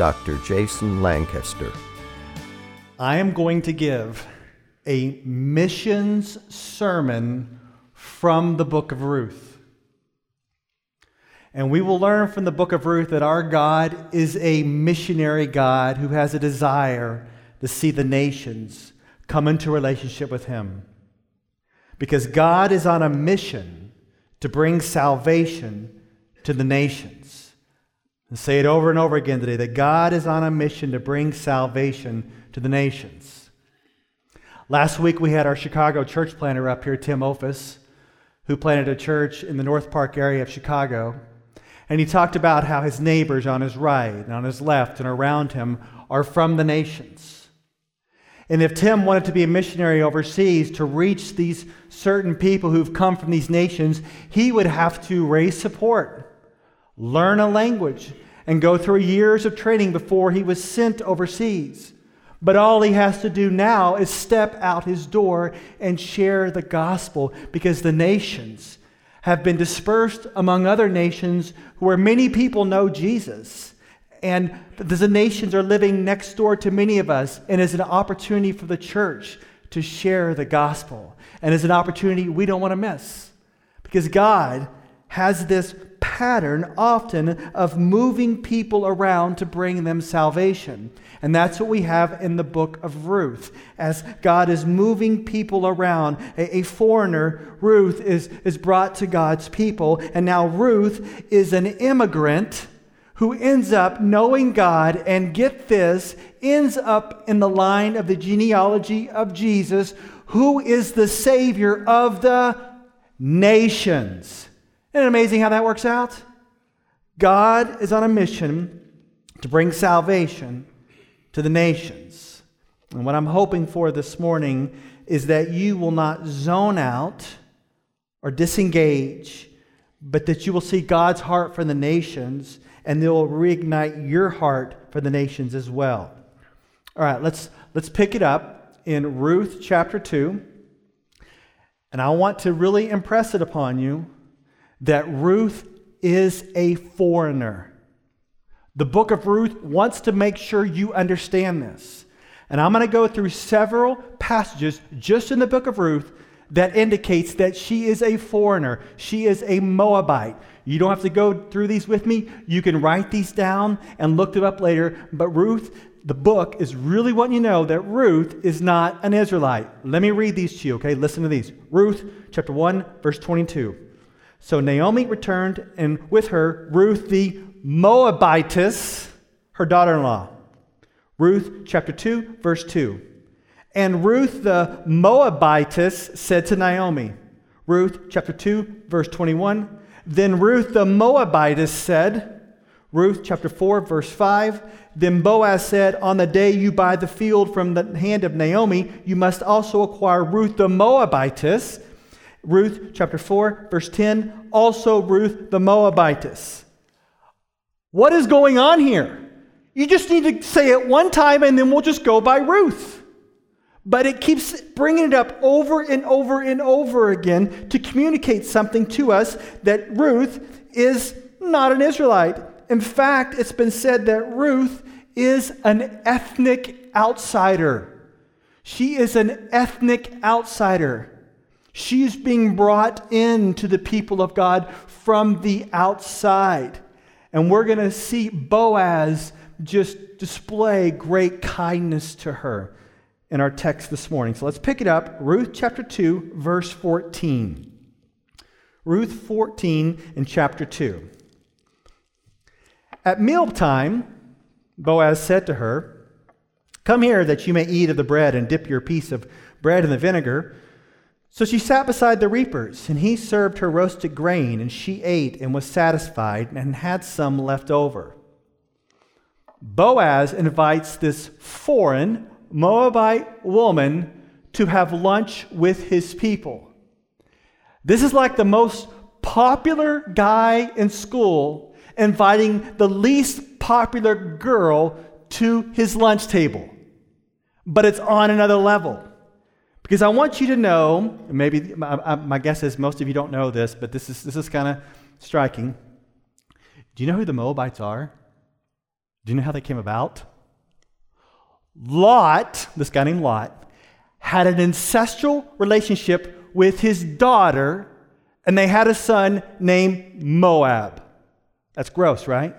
Dr. Jason Lancaster. I am going to give a missions sermon from the book of Ruth. And we will learn from the book of Ruth that our God is a missionary God who has a desire to see the nations come into relationship with Him. Because God is on a mission to bring salvation to the nations. And say it over and over again today that God is on a mission to bring salvation to the nations. Last week we had our Chicago church planter up here, Tim Ophis, who planted a church in the North Park area of Chicago. And he talked about how his neighbors on his right and on his left and around him are from the nations. And if Tim wanted to be a missionary overseas to reach these certain people who've come from these nations, he would have to raise support, learn a language, and go through years of training before he was sent overseas. But all he has to do now is step out his door and share the gospel because the nations have been dispersed among other nations where many people know Jesus. And the nations are living next door to many of us, and is an opportunity for the church to share the gospel. And is an opportunity we don't want to miss. Because God has this pattern often of moving people around to bring them salvation. And that's what we have in the book of Ruth. As God is moving people around, a, a, foreigner, Ruth, is, is brought to God's people. And now Ruth is an immigrant who ends up knowing God and get this, ends up in the line of the genealogy of Jesus, who is the Savior of the nations. Isn't it amazing how that works out? God is on a mission to bring salvation to the nations. And what I'm hoping for this morning is that you will not zone out or disengage, but that you will see God's heart for the nations and they will reignite your heart for the nations as well. All right, let's, let's pick it up in Ruth chapter 2. And I want to really impress it upon you that Ruth is a foreigner. The book of Ruth wants to make sure you understand this. And I'm going to go through several passages just in the book of Ruth that indicates that she is a foreigner. She is a Moabite. You don't have to go through these with me. You can write these down and look them up later. But Ruth, the book, is really wanting you to know that Ruth is not an Israelite. Let me read these to you, okay? Listen to these. Ruth chapter 1, verse 22. So Naomi returned, and with her Ruth the Moabitess, her daughter in law. Ruth chapter 2, verse 2. And Ruth the Moabitess said to Naomi, Ruth chapter 2, verse 21. Then Ruth the Moabitess said, Ruth chapter 4, verse 5. Then Boaz said, On the day you buy the field from the hand of Naomi, you must also acquire Ruth the Moabitess Ruth chapter 4, verse 10, also Ruth the Moabitess. What is going on here? You just need to say it one time and then we'll just go by Ruth. But it keeps bringing it up over and over and over again to communicate something to us that Ruth is not an Israelite. In fact, it's been said that Ruth is an ethnic outsider. She is an ethnic outsider. She's being brought in to the people of God from the outside. And we're going to see Boaz just display great kindness to her in our text this morning. So let's pick it up. Ruth chapter 2, verse 14. Ruth 14 in chapter 2. At mealtime, Boaz said to her, Come here that you may eat of the bread and dip your piece of bread in the vinegar. So she sat beside the reapers, and he served her roasted grain, and she ate and was satisfied and had some left over. Boaz invites this foreign Moabite woman to have lunch with his people. This is like the most popular guy in school inviting the least popular girl to his lunch table. But it's on another level. Because I want you to know, maybe my, my guess is most of you don't know this, but this is, this is kind of striking. Do you know who the Moabites are? Do you know how they came about? Lot, this guy named Lot, had an ancestral relationship with his daughter, and they had a son named Moab. That's gross, right?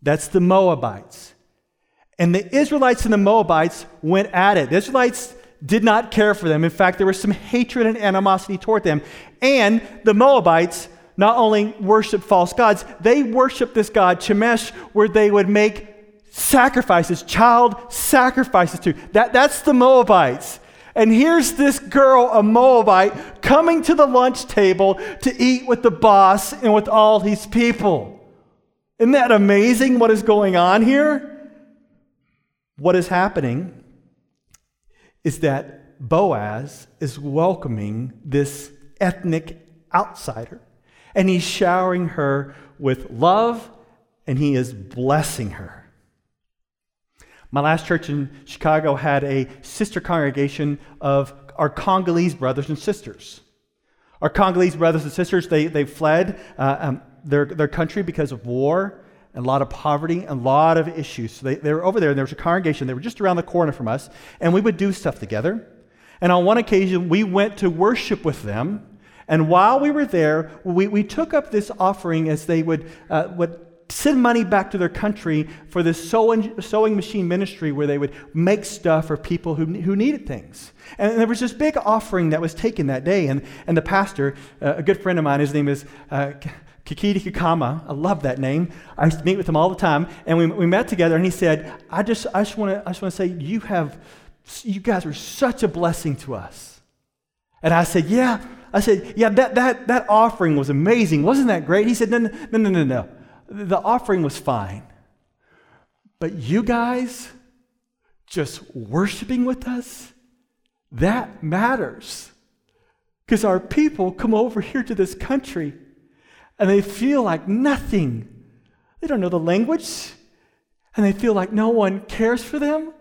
That's the Moabites. And the Israelites and the Moabites went at it. The Israelites did not care for them. In fact, there was some hatred and animosity toward them. And the Moabites not only worshiped false gods, they worshiped this god, Chemosh, where they would make sacrifices, child sacrifices to. That, that's the Moabites. And here's this girl, a Moabite, coming to the lunch table to eat with the boss and with all his people. Isn't that amazing what is going on here? What is happening is that Boaz is welcoming this ethnic outsider, and he's showering her with love, and he is blessing her. My last church in Chicago had a sister congregation of our Congolese brothers and sisters. Our Congolese brothers and sisters, they, they fled uh, um, their, their country because of war and a lot of poverty and a lot of issues. So they, they were over there, and there was a congregation. They were just around the corner from us, and we would do stuff together. And on one occasion, we went to worship with them. And while we were there, we, we took up this offering as they would, uh, would send money back to their country for this sewing, sewing machine ministry where they would make stuff for people who, who needed things. And there was this big offering that was taken that day. And, and the pastor, uh, a good friend of mine, his name is uh, Kikiti Kikama, I love that name. I used to meet with him all the time, and we, we met together, and he said, I just, I just want to I just want to say, you have, you guys are such a blessing to us. And I said, yeah. I said, yeah, that, that, that offering was amazing. Wasn't that great? He said, no, no, no, no, no. no. The offering was fine. But you guys just worshiping with us, that matters. Because our people come over here to this country and they feel like nothing. They don't know the language, and they feel like no one cares for them.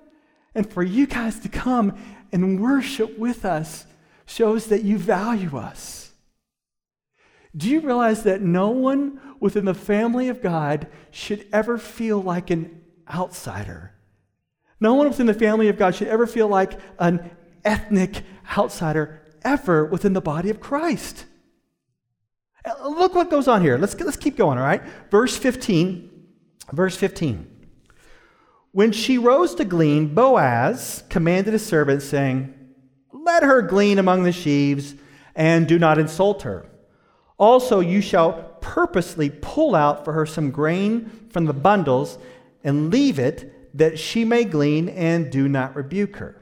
And for you guys to come and worship with us shows that you value us. Do you realize that no one within the family of God should ever feel like an outsider? No one within the family of God should ever feel like an ethnic outsider ever within the body of Christ. Uh, look what goes on here. Let's, let's keep going, all right? Verse 15. Verse 15. When she rose to glean, Boaz commanded his servant, saying, Let her glean among the sheaves, and do not insult her. Also, you shall purposely pull out for her some grain from the bundles, and leave it that she may glean, and do not rebuke her.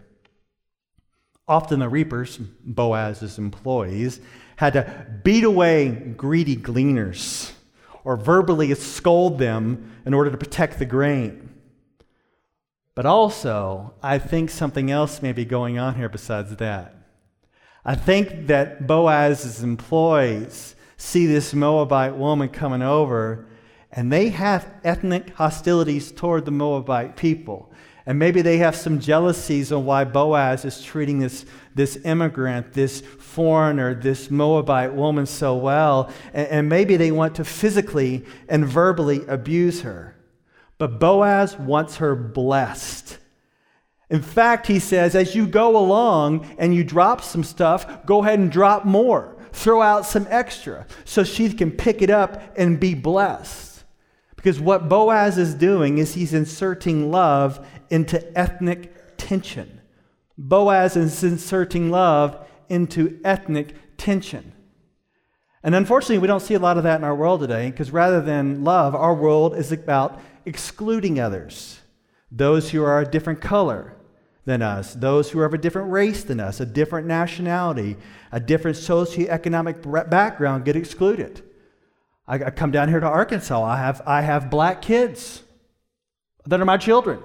Often the reapers, Boaz's employees, had to beat away greedy gleaners or verbally scold them in order to protect the grain. But also, I think something else may be going on here besides that. I think that Boaz's employees see this Moabite woman coming over, and they have ethnic hostilities toward the Moabite people. And maybe they have some jealousies on why Boaz is treating this, this immigrant, this foreigner, this Moabite woman so well. And, and maybe they want to physically and verbally abuse her. But Boaz wants her blessed. In fact, he says, as you go along and you drop some stuff, go ahead and drop more. Throw out some extra so she can pick it up and be blessed. Because what Boaz is doing is he's inserting love into ethnic tension. Boaz is inserting love into ethnic tension. And unfortunately, we don't see a lot of that in our world today because rather than love, our world is about excluding others. Those who are a different color than us, those who are of a different race than us, a different nationality, a different socioeconomic background get excluded. I, come down here to Arkansas. I have, I have black kids. that are my children.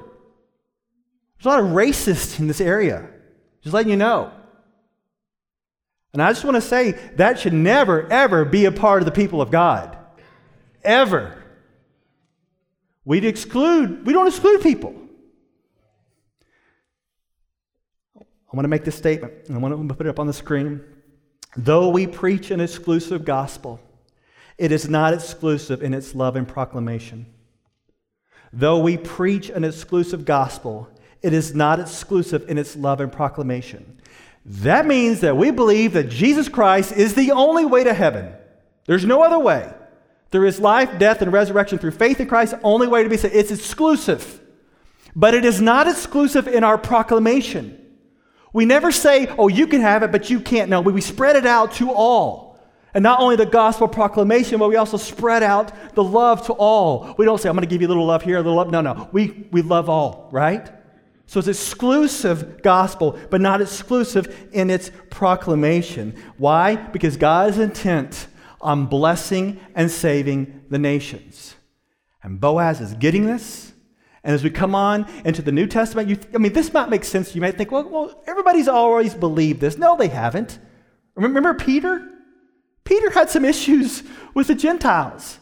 There's a lot of racists in this area. Just letting you know. And I just want to say that should never, ever be a part of the people of God. Ever. We'd exclude, we don't exclude people. I want to make this statement, I want to put it up on the screen. Though we preach an exclusive gospel, it is not exclusive in its love and proclamation. Though we preach an exclusive gospel, it is not exclusive in its love and proclamation. That means that we believe that Jesus Christ is the only way to heaven. There's no other way. There is life, death, and resurrection through faith in Christ, only way to be saved. It's exclusive. But it is not exclusive in our proclamation. We never say, oh, you can have it, but you can't. No, we spread it out to all. And not only the gospel proclamation, but we also spread out the love to all. We don't say, I'm going to give you a little love here, a little love. No, no. We, we love all, right? So it's exclusive gospel, but not exclusive in its proclamation. Why? Because God is intent on blessing and saving the nations. And Boaz is getting this. And as we come on into the New Testament, you, I mean, this might make sense. You might think, well, well, everybody's always believed this. No, they haven't. Remember Peter? Peter had some issues with the Gentiles.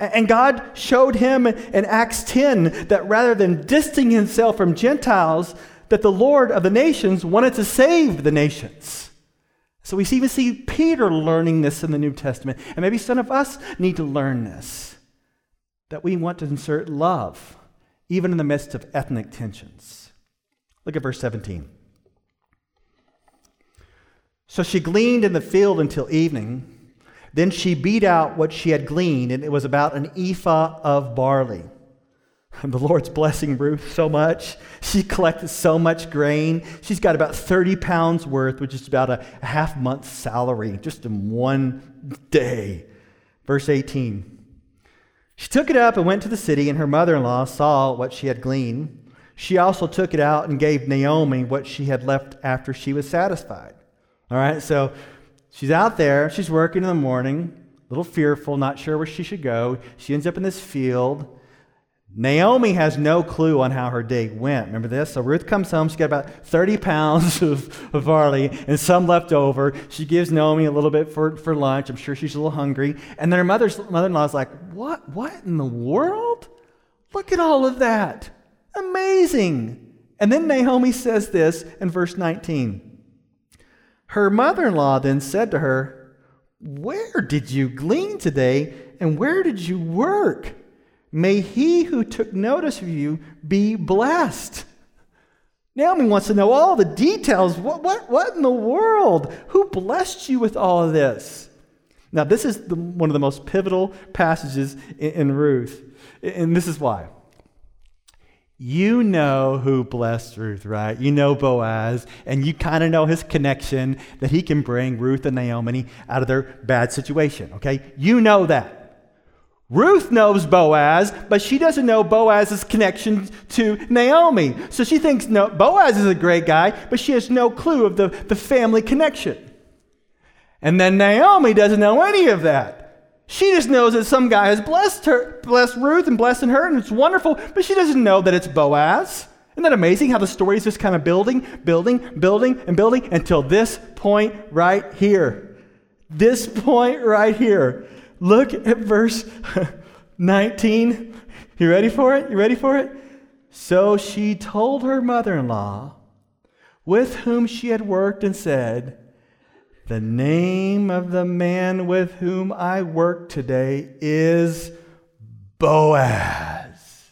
And God showed him in Acts 10 that rather than distancing himself from Gentiles, that the Lord of the nations wanted to save the nations. So we even see Peter learning this in the New Testament. And maybe some of us need to learn this that we want to insert love, even in the midst of ethnic tensions. Look at verse 17. So she gleaned in the field until evening. Then she beat out what she had gleaned, and it was about an ephah of barley. And the Lord's blessing Ruth so much. She collected so much grain. She's got about 30 pounds worth, which is about a, half month's salary just in one day. Verse 18. She took it up and went to the city, and her mother in law saw what she had gleaned. She also took it out and gave Naomi what she had left after she was satisfied. All right, so She's out there, she's working in the morning, a little fearful, not sure where she should go. She ends up in this field. Naomi has no clue on how her day went. Remember this? So Ruth comes home. She's got about 30 pounds of, of barley and some left over. She gives Naomi a little bit for, for lunch. I'm sure she's a little hungry. And then her mother's, mother-in-law is like, what? What in the world? Look at all of that. Amazing. And then Naomi says this in verse 19. Her mother in law then said to her, Where did you glean today, and where did you work? May he who took notice of you be blessed. Naomi wants to know all the details. What, what, what in the world? Who blessed you with all of this? Now, this is the, one of the most pivotal passages in, in Ruth, and this is why. You know who blessed Ruth, right? You know Boaz, and you kind of know his connection that he can bring Ruth and Naomi out of their bad situation, okay? You know that. Ruth knows Boaz, but she doesn't know Boaz's connection to Naomi. So she thinks no, Boaz is a great guy, but she has no clue of the, the family connection. And then Naomi doesn't know any of that. She just knows that some guy has blessed her, blessed Ruth and blessing her, and it's wonderful, but she doesn't know that it's Boaz. Isn't that amazing how the story is just kind of building, building, building, and building until this point right here? This point right here. Look at verse 19. You ready for it? You ready for it? So she told her mother in law, with whom she had worked, and said, the name of the man with whom I work today is Boaz.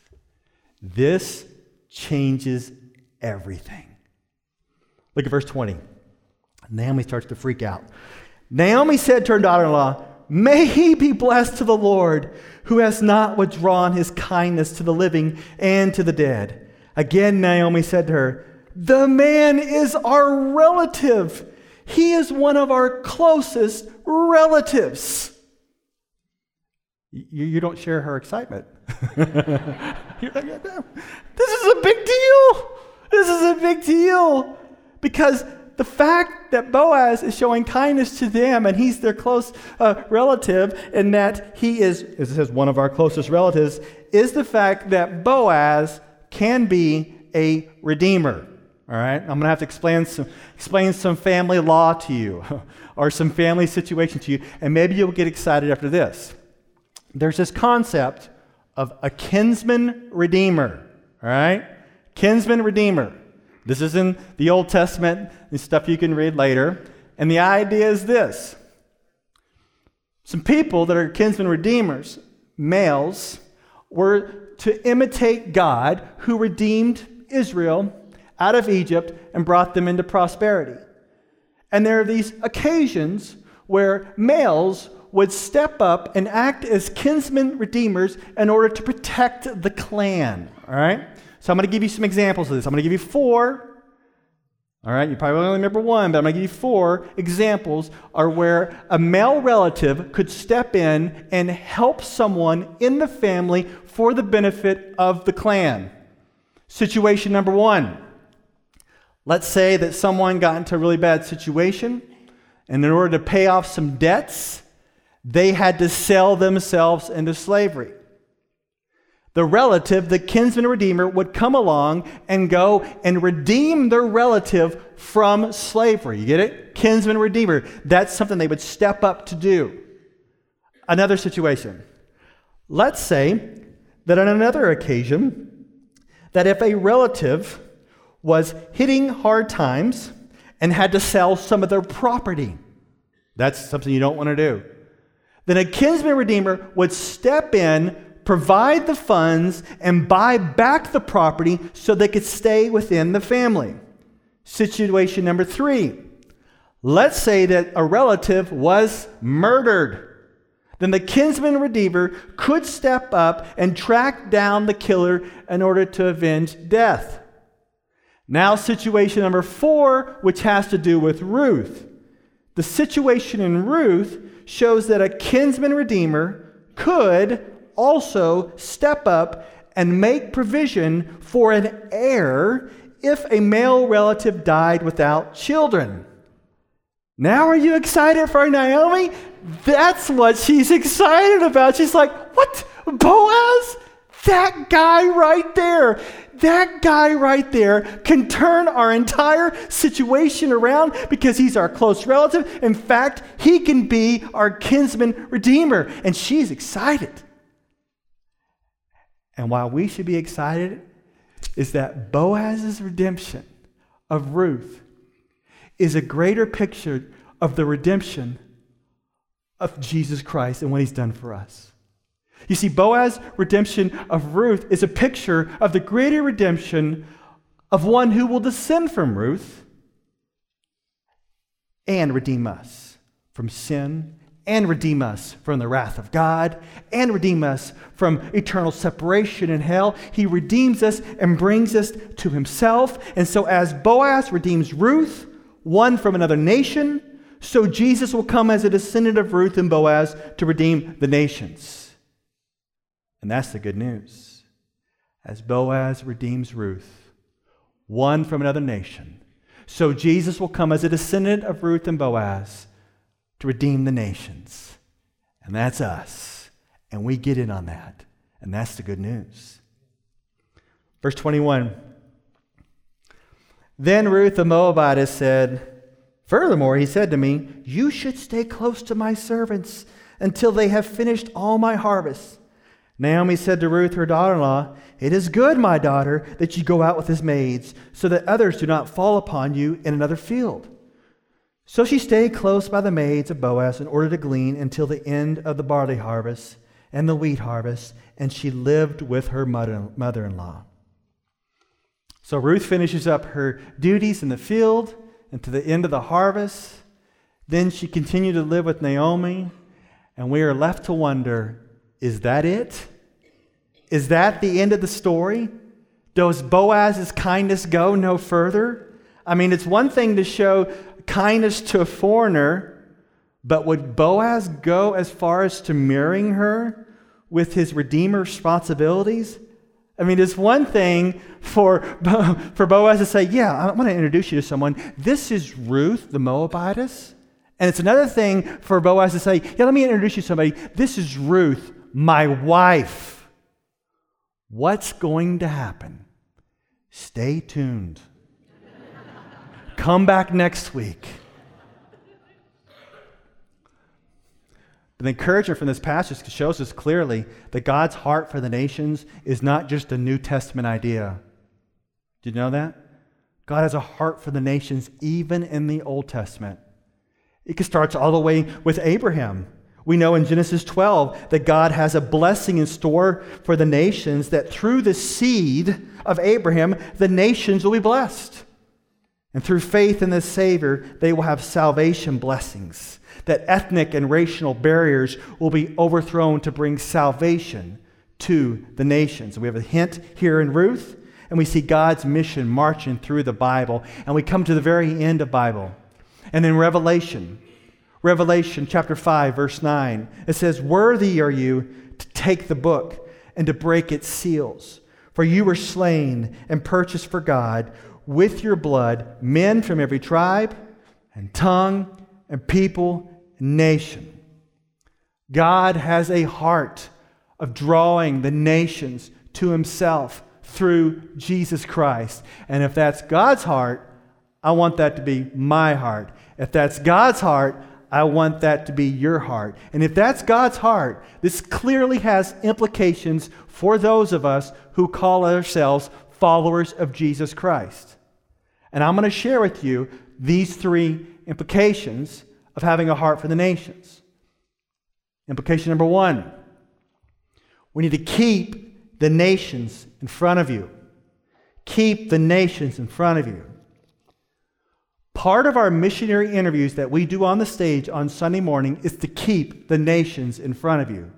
This changes everything. Look at verse 20. Naomi starts to freak out. Naomi said to her daughter in law, May he be blessed to the Lord, who has not withdrawn his kindness to the living and to the dead. Again, Naomi said to her, The man is our relative he is one of our closest relatives. You, you don't share her excitement. this is a big deal. This is a big deal because the fact that Boaz is showing kindness to them and he's their close uh, relative and that he is, as it says one of our closest relatives, is the fact that Boaz can be a redeemer. All right? I'm going to have to explain some, explain some family law to you or some family situation to you, and maybe you'll get excited after this. There's this concept of a kinsman redeemer. All right? Kinsman redeemer. This is in the Old Testament, and stuff you can read later. And the idea is this some people that are kinsman redeemers, males, were to imitate God who redeemed Israel out of Egypt and brought them into prosperity. And there are these occasions where males would step up and act as kinsman redeemers in order to protect the clan. All right? So I'm going to give you some examples of this. I'm going to give you four. All right, you probably only remember one, but I'm going to give you four examples are where a male relative could step in and help someone in the family for the benefit of the clan. Situation number one. Let's say that someone got into a really bad situation, and in order to pay off some debts, they had to sell themselves into slavery. The relative, the kinsman redeemer, would come along and go and redeem their relative from slavery. You get it? Kinsman redeemer. That's something they would step up to do. Another situation. Let's say that on another occasion, that if a relative was hitting hard times and had to sell some of their property, that's something you don't want to do then a kinsman redeemer would step in, provide the funds, and buy back the property so they could stay within the family. Situation number three let's say that a relative was murdered. Then the kinsman redeemer could step up and track down the killer in order to avenge death. Now, situation number four, which has to do with Ruth. The situation in Ruth shows that a kinsman redeemer could also step up and make provision for an heir if a male relative died without children. Now, are you excited for Naomi? That's what she's excited about. She's like, What? Boaz? That guy right there. That guy right there can turn our entire situation around because he's our close relative. In fact, he can be our kinsman redeemer. And she's excited. And why we should be excited, is that Boaz's redemption of Ruth is a greater picture of the redemption of Jesus Christ and what he's done for us. You see, Boaz's redemption of Ruth is a picture of the greater redemption of one who will descend from Ruth and redeem us from sin and redeem us from the wrath of God and redeem us from eternal separation in hell. He redeems us and brings us to himself. And so, as Boaz redeems Ruth, one from another nation, so Jesus will come as a descendant of Ruth and Boaz to redeem the nations. And that's the good news. As Boaz redeems Ruth, one from another nation, so Jesus will come as a descendant of Ruth and Boaz to redeem the nations. And that's us. And we get in on that. And that's the good news. Verse 21 Then Ruth the Moabitess said, Furthermore, he said to me, You should stay close to my servants until they have finished all my harvest. Naomi said to Ruth, her daughter in law, It is good, my daughter, that you go out with his maids, so that others do not fall upon you in another field. So she stayed close by the maids of Boaz in order to glean until the end of the barley harvest and the wheat harvest, and she lived with her mother in law. So Ruth finishes up her duties in the field and to the end of the harvest. Then she continued to live with Naomi, and we are left to wonder is that it? Is that the end of the story? Does Boaz's kindness go no further? I mean, it's one thing to show kindness to a foreigner, but would Boaz go as far as to marrying her with his Redeemer responsibilities? I mean, it's one thing for, for Boaz to say, Yeah, I want to introduce you to someone. This is Ruth, the Moabitess. And it's another thing for Boaz to say, Yeah, let me introduce you to somebody. This is Ruth, my wife. What's going to happen? Stay tuned. Come back next week. The encouragement from this passage shows us clearly that God's heart for the nations is not just a New Testament idea. Did you know that? God has a heart for the nations even in the Old Testament. It starts all the way with Abraham. We know in Genesis 12 that God has a blessing in store for the nations, that through the seed of Abraham, the nations will be blessed. And through faith in the Savior, they will have salvation blessings. That ethnic and racial barriers will be overthrown to bring salvation to the nations. We have a hint here in Ruth, and we see God's mission marching through the Bible, and we come to the very end of Bible. And in Revelation, Revelation chapter 5 verse 9, it says, "Worthy are you to take the book and to break its seals, for you were slain and purchased for God with your blood men from every tribe and tongue and people and nation. God has a heart of drawing the nations to himself through Jesus Christ. And if that's God's heart, I want that to be my heart. If that's God's heart, I want that to be your heart. And if that's God's heart, this clearly has implications for those of us who call ourselves followers of Jesus Christ. And I'm going to share with you these three implications of having a heart for the nations. Implication number one we need to keep the nations in front of you. Keep the nations in front of you. Part of our missionary interviews that we do on the stage on Sunday morning is to keep the nations in front of you.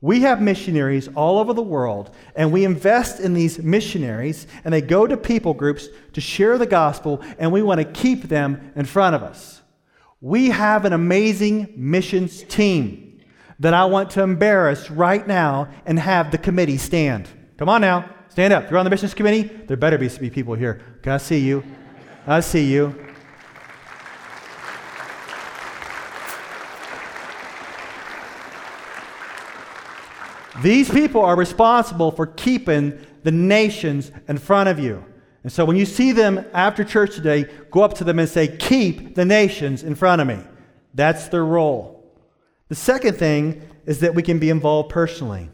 We have missionaries all over the world, and we invest in these missionaries, and they go to people groups to share the gospel, and we want to keep them in front of us. We have an amazing missions team that I want to embarrass right now and have the committee stand. Come on now, stand up. You're on the missions committee, there better be people here. I see you. I see you. These people are responsible for keeping the nations in front of you. And so when you see them after church today, go up to them and say, Keep the nations in front of me. That's their role. The second thing is that we can be involved personally.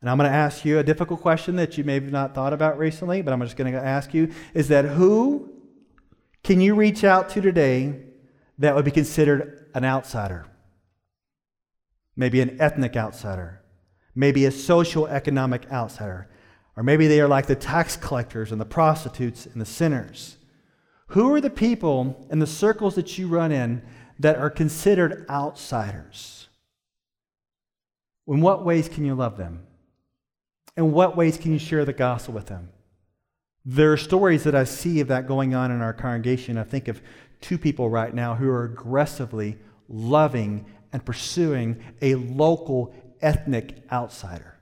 And I'm going to ask you a difficult question that you may have not thought about recently, but I'm just going to ask you is that who can you reach out to today that would be considered an outsider? Maybe an ethnic outsider, maybe a social economic outsider, or maybe they are like the tax collectors and the prostitutes and the sinners. Who are the people in the circles that you run in that are considered outsiders? In what ways can you love them? In what ways can you share the gospel with them? There are stories that I see of that going on in our congregation. I think of two people right now who are aggressively loving and pursuing a local ethnic outsider.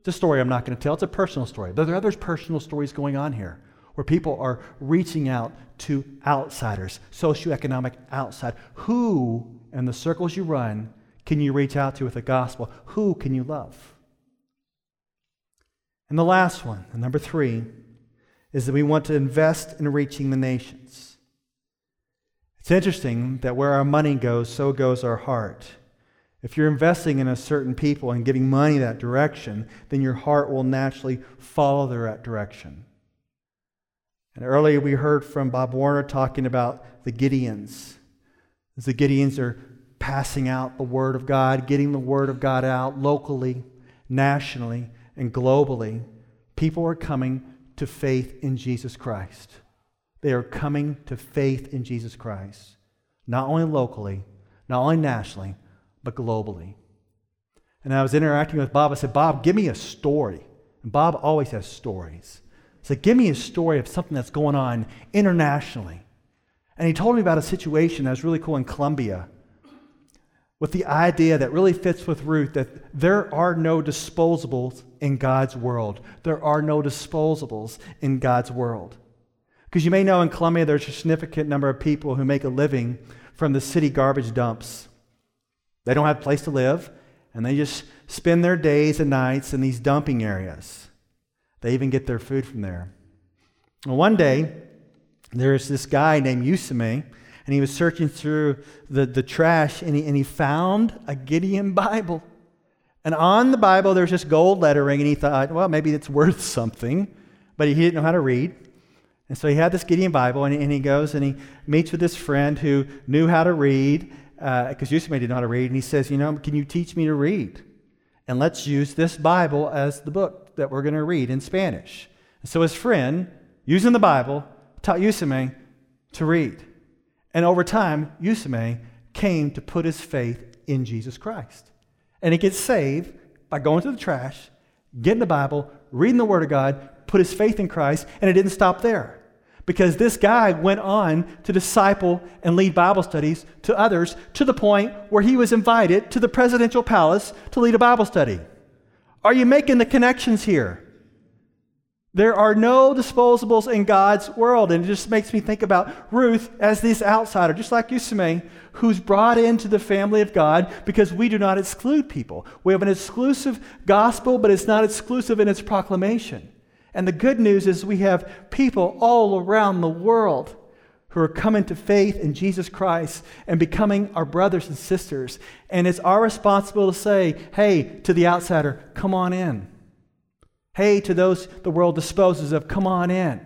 It's a story I'm not going to tell. It's a personal story. But there are other personal stories going on here where people are reaching out to outsiders, socioeconomic outside. Who, in the circles you run, can you reach out to with the gospel? Who can you love? And the last one, number three, is that we want to invest in reaching the nations. It's interesting that where our money goes, so goes our heart. If you're investing in a certain people and giving money that direction, then your heart will naturally follow that direction. And earlier we heard from Bob Warner talking about the Gideons. As the Gideons are passing out the Word of God, getting the Word of God out locally, nationally, and globally, people are coming to faith in Jesus Christ. They are coming to faith in Jesus Christ, not only locally, not only nationally, but globally. And I was interacting with Bob. I said, Bob, give me a story. And Bob always has stories. I said, give me a story of something that's going on internationally. And he told me about a situation that was really cool in Colombia with the idea that really fits with Ruth that there are no disposables in God's world. There are no disposables in God's world. Because you may know in Colombia there's a significant number of people who make a living from the city garbage dumps. They don't have a place to live, and they just spend their days and nights in these dumping areas. They even get their food from there. Well, one day, there's this guy named Yusame, and he was searching through the, the trash, and he, and he found a Gideon Bible. And on the Bible, there's this gold lettering, and he thought, well, maybe it's worth something, but he didn't know how to read. And so he had this Gideon Bible, and he, and he goes and he meets with this friend who knew how to read, because uh, how to read, and he says, you know, can you teach me to read? And let's use this Bible as the book that we're going to read in Spanish. And so his friend, using the Bible, taught Yusame to read. And over time, Yusame came to put his faith in Jesus Christ. And he gets saved by going to the trash, getting the Bible, reading the Word of God, put his faith in Christ, and it didn't stop there. Because this guy went on to disciple and lead Bible studies to others to the point where he was invited to the presidential palace to lead a Bible study. Are you making the connections here? There are no disposables in God's world. And it just makes me think about Ruth as this outsider, just like Yusame, who's brought into the family of God because we do not exclude people. We have an exclusive gospel, but it's not exclusive in its proclamation. And the good news is we have people all around the world who are coming to faith in Jesus Christ and becoming our brothers and sisters. And it's our responsibility to say, hey, to the outsider, come on in. Hey, to those the world disposes of, come on in.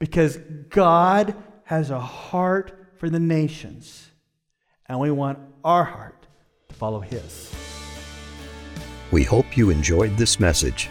Because God has a heart for the nations, and we want our heart to follow His. We hope you enjoyed this message.